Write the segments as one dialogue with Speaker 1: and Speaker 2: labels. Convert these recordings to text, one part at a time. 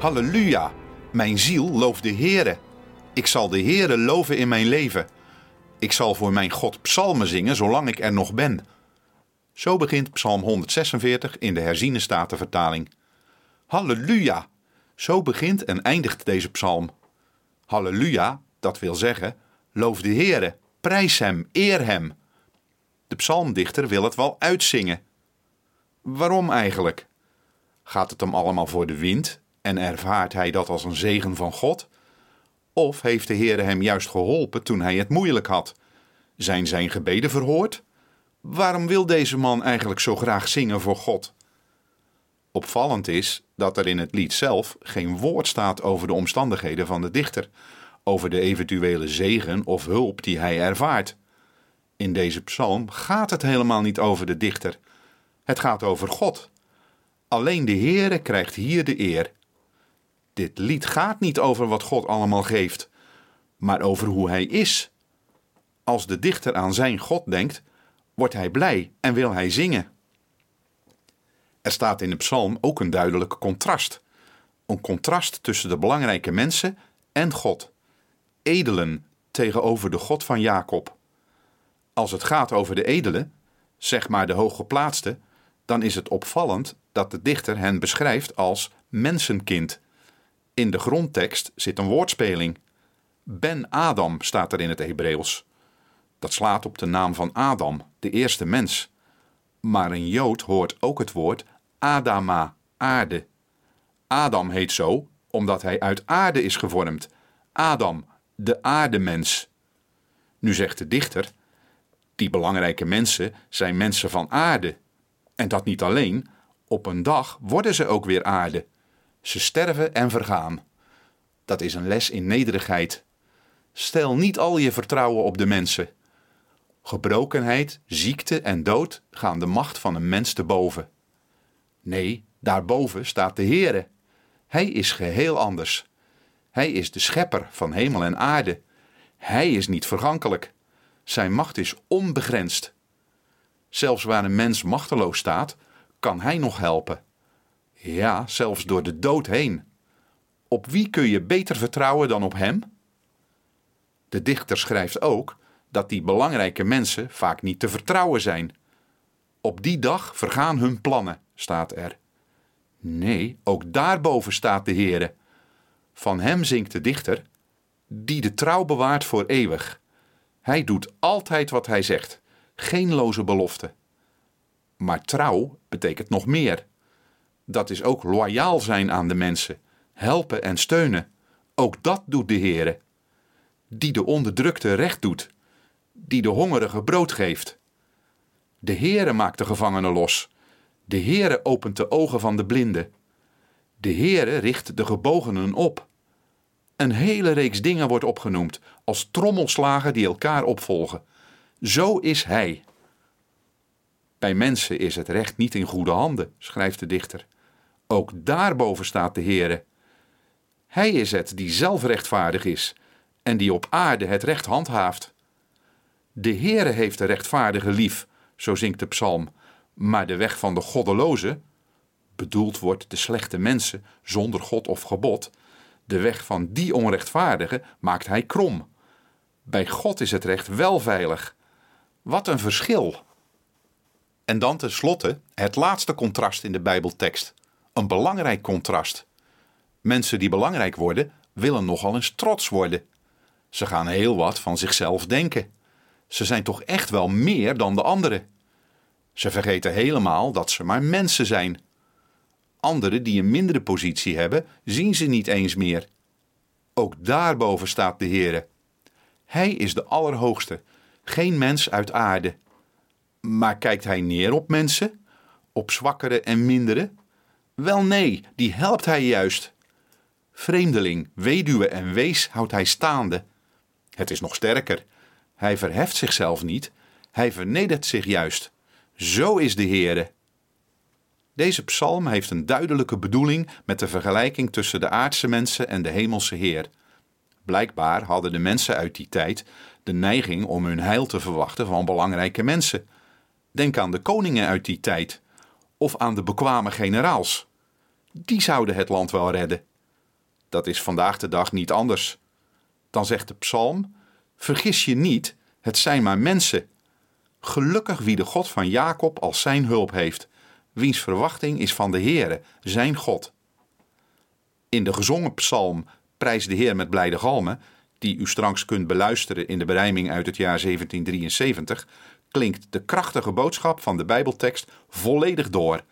Speaker 1: Halleluja, mijn ziel looft de Heere. Ik zal de Heere loven in mijn leven. Ik zal voor mijn God psalmen zingen zolang ik er nog ben. Zo begint Psalm 146 in de herziene statenvertaling. Halleluja, zo begint en eindigt deze psalm. Halleluja, dat wil zeggen, loof de Heere, prijs hem, eer hem. De psalmdichter wil het wel uitzingen. Waarom eigenlijk? Gaat het hem allemaal voor de wind en ervaart hij dat als een zegen van God? Of heeft de Heere hem juist geholpen toen hij het moeilijk had? Zijn zijn gebeden verhoord? Waarom wil deze man eigenlijk zo graag zingen voor God? Opvallend is dat er in het lied zelf geen woord staat over de omstandigheden van de dichter, over de eventuele zegen of hulp die hij ervaart. In deze psalm gaat het helemaal niet over de dichter. Het gaat over God. Alleen de Heere krijgt hier de eer. Dit lied gaat niet over wat God allemaal geeft, maar over hoe hij is. Als de dichter aan zijn God denkt, wordt hij blij en wil hij zingen. Er staat in de psalm ook een duidelijk contrast. Een contrast tussen de belangrijke mensen en God. Edelen tegenover de God van Jacob. Als het gaat over de edelen, zeg maar de hooggeplaatste, dan is het opvallend dat de dichter hen beschrijft als mensenkind. In de grondtekst zit een woordspeling. Ben Adam staat er in het Hebreeuws. Dat slaat op de naam van Adam, de eerste mens. Maar een Jood hoort ook het woord Adama, aarde. Adam heet zo omdat hij uit aarde is gevormd. Adam, de aardemens. Nu zegt de dichter: die belangrijke mensen zijn mensen van aarde. En dat niet alleen, op een dag worden ze ook weer aarde. Ze sterven en vergaan. Dat is een les in nederigheid. Stel niet al je vertrouwen op de mensen. Gebrokenheid, ziekte en dood gaan de macht van een mens te boven. Nee, daarboven staat de Heere. Hij is geheel anders. Hij is de schepper van hemel en aarde. Hij is niet vergankelijk. Zijn macht is onbegrensd. Zelfs waar een mens machteloos staat, kan hij nog helpen. Ja, zelfs door de dood heen. Op wie kun je beter vertrouwen dan op hem? De dichter schrijft ook dat die belangrijke mensen vaak niet te vertrouwen zijn. Op die dag vergaan hun plannen, staat er. Nee, ook daarboven staat de Heere. Van hem zingt de dichter, die de trouw bewaart voor eeuwig. Hij doet altijd wat hij zegt, geen loze belofte. Maar trouw betekent nog meer. Dat is ook loyaal zijn aan de mensen, helpen en steunen. Ook dat doet de Heere. Die de onderdrukte recht doet, die de hongerige brood geeft. De Heere maakt de gevangenen los. De Heere opent de ogen van de blinden. De Heere richt de gebogenen op. Een hele reeks dingen wordt opgenoemd als trommelslagen die elkaar opvolgen. Zo is Hij. Bij mensen is het recht niet in goede handen, schrijft de dichter. Ook daarboven staat de Heere. Hij is het die zelf rechtvaardig is en die op aarde het recht handhaaft. De Heere heeft de rechtvaardige lief, zo zingt de psalm, maar de weg van de goddeloze, bedoeld wordt de slechte mensen zonder God of gebod, de weg van die onrechtvaardige maakt hij krom. Bij God is het recht wel veilig. Wat een verschil! En dan tenslotte het laatste contrast in de Bijbeltekst. Een belangrijk contrast. Mensen die belangrijk worden, willen nogal eens trots worden. Ze gaan heel wat van zichzelf denken. Ze zijn toch echt wel meer dan de anderen. Ze vergeten helemaal dat ze maar mensen zijn. Anderen die een mindere positie hebben, zien ze niet eens meer. Ook daarboven staat de Heere. Hij is de Allerhoogste, geen mens uit aarde. Maar kijkt hij neer op mensen, op zwakkere en mindere? Wel nee, die helpt hij juist. Vreemdeling, weduwe en wees houdt hij staande. Het is nog sterker. Hij verheft zichzelf niet, hij vernedert zich juist. Zo is de Heere. Deze psalm heeft een duidelijke bedoeling met de vergelijking tussen de aardse mensen en de hemelse Heer. Blijkbaar hadden de mensen uit die tijd de neiging om hun heil te verwachten van belangrijke mensen. Denk aan de koningen uit die tijd of aan de bekwame generaals. Die zouden het land wel redden. Dat is vandaag de dag niet anders. Dan zegt de psalm: Vergis je niet, het zijn maar mensen. Gelukkig wie de God van Jacob als zijn hulp heeft, wiens verwachting is van de Heere, zijn God. In de gezongen psalm Prijs de Heer met blijde galmen, die u straks kunt beluisteren in de berijming uit het jaar 1773, klinkt de krachtige boodschap van de Bijbeltekst volledig door.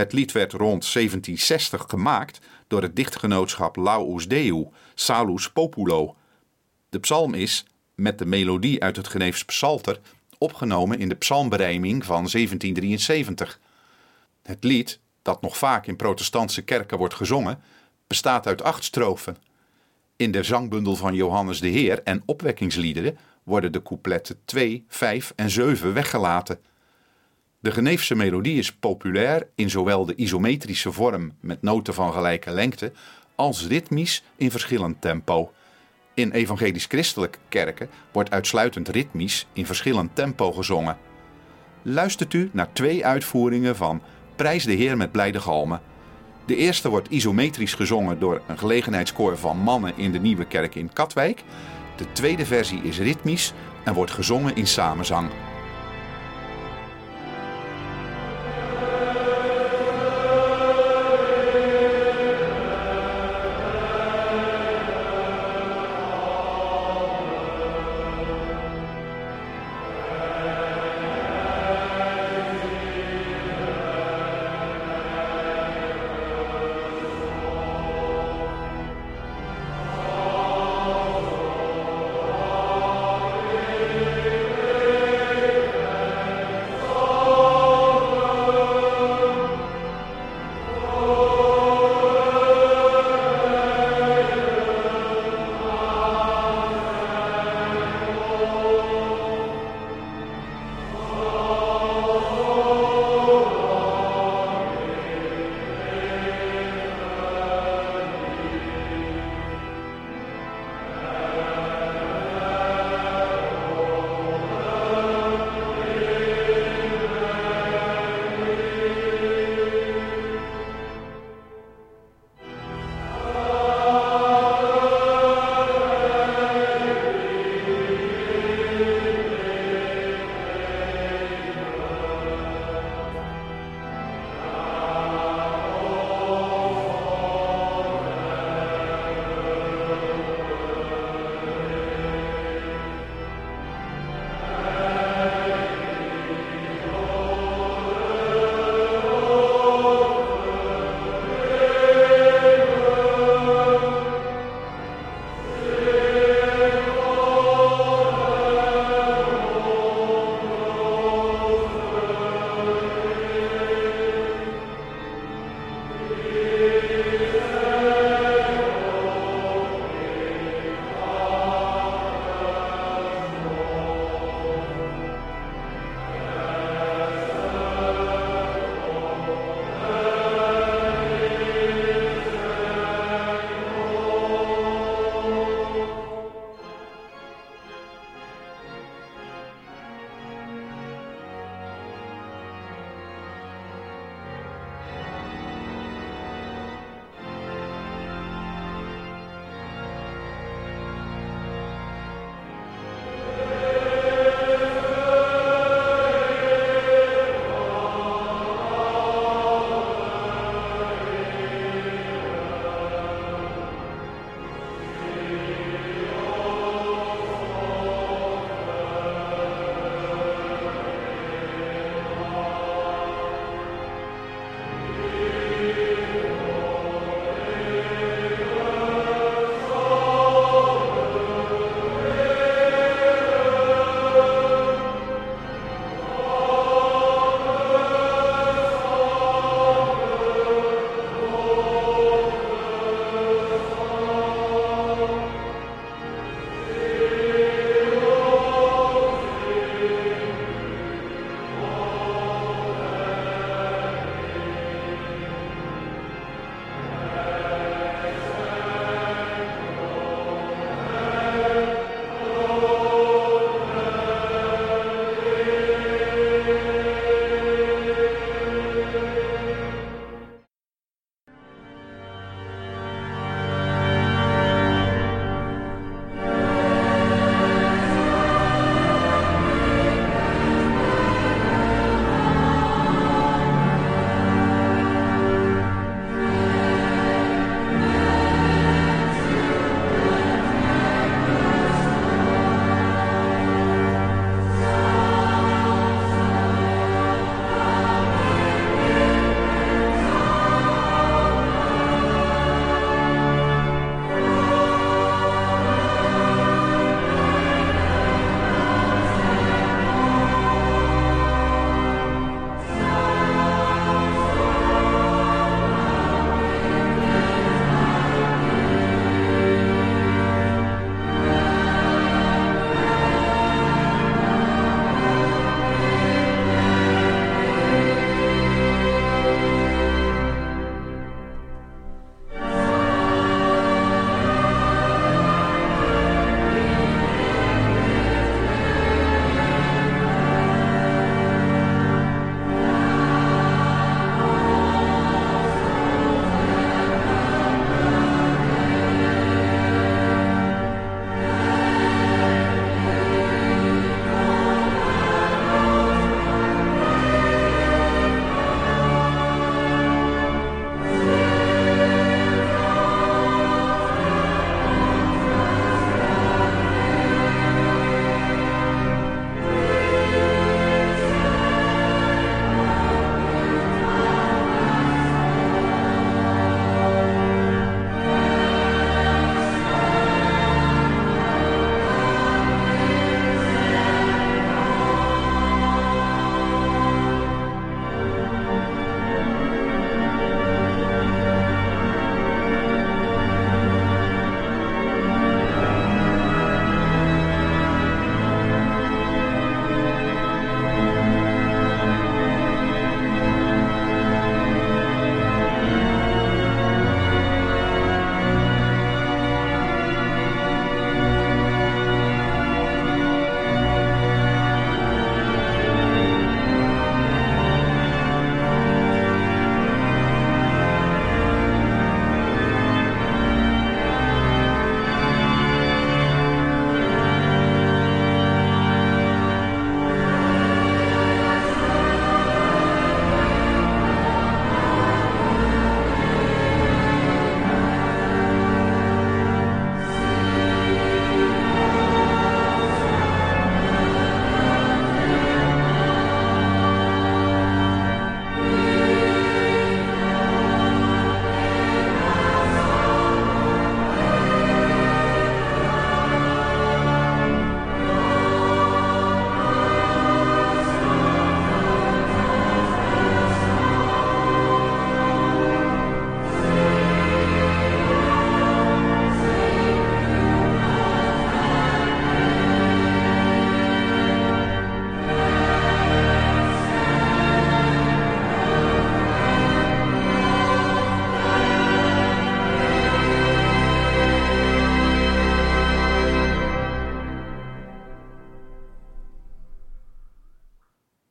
Speaker 1: Het lied werd rond 1760 gemaakt door het dichtgenootschap Laus Deu, Salus Populo. De psalm is, met de melodie uit het Geneefs Psalter, opgenomen in de psalmberijming van 1773. Het lied, dat nog vaak in protestantse kerken wordt gezongen, bestaat uit acht strofen. In de zangbundel van Johannes de Heer en opwekkingsliederen worden de coupletten 2, 5 en 7 weggelaten. De Geneefse melodie is populair in zowel de isometrische vorm met noten van gelijke lengte als ritmisch in verschillend tempo. In evangelisch-christelijke kerken wordt uitsluitend ritmisch in verschillend tempo gezongen. Luistert u naar twee uitvoeringen van Prijs de Heer met blijde galmen. De eerste wordt isometrisch gezongen door een gelegenheidskoor van mannen in de Nieuwe Kerk in Katwijk. De tweede versie is ritmisch en wordt gezongen in samenzang.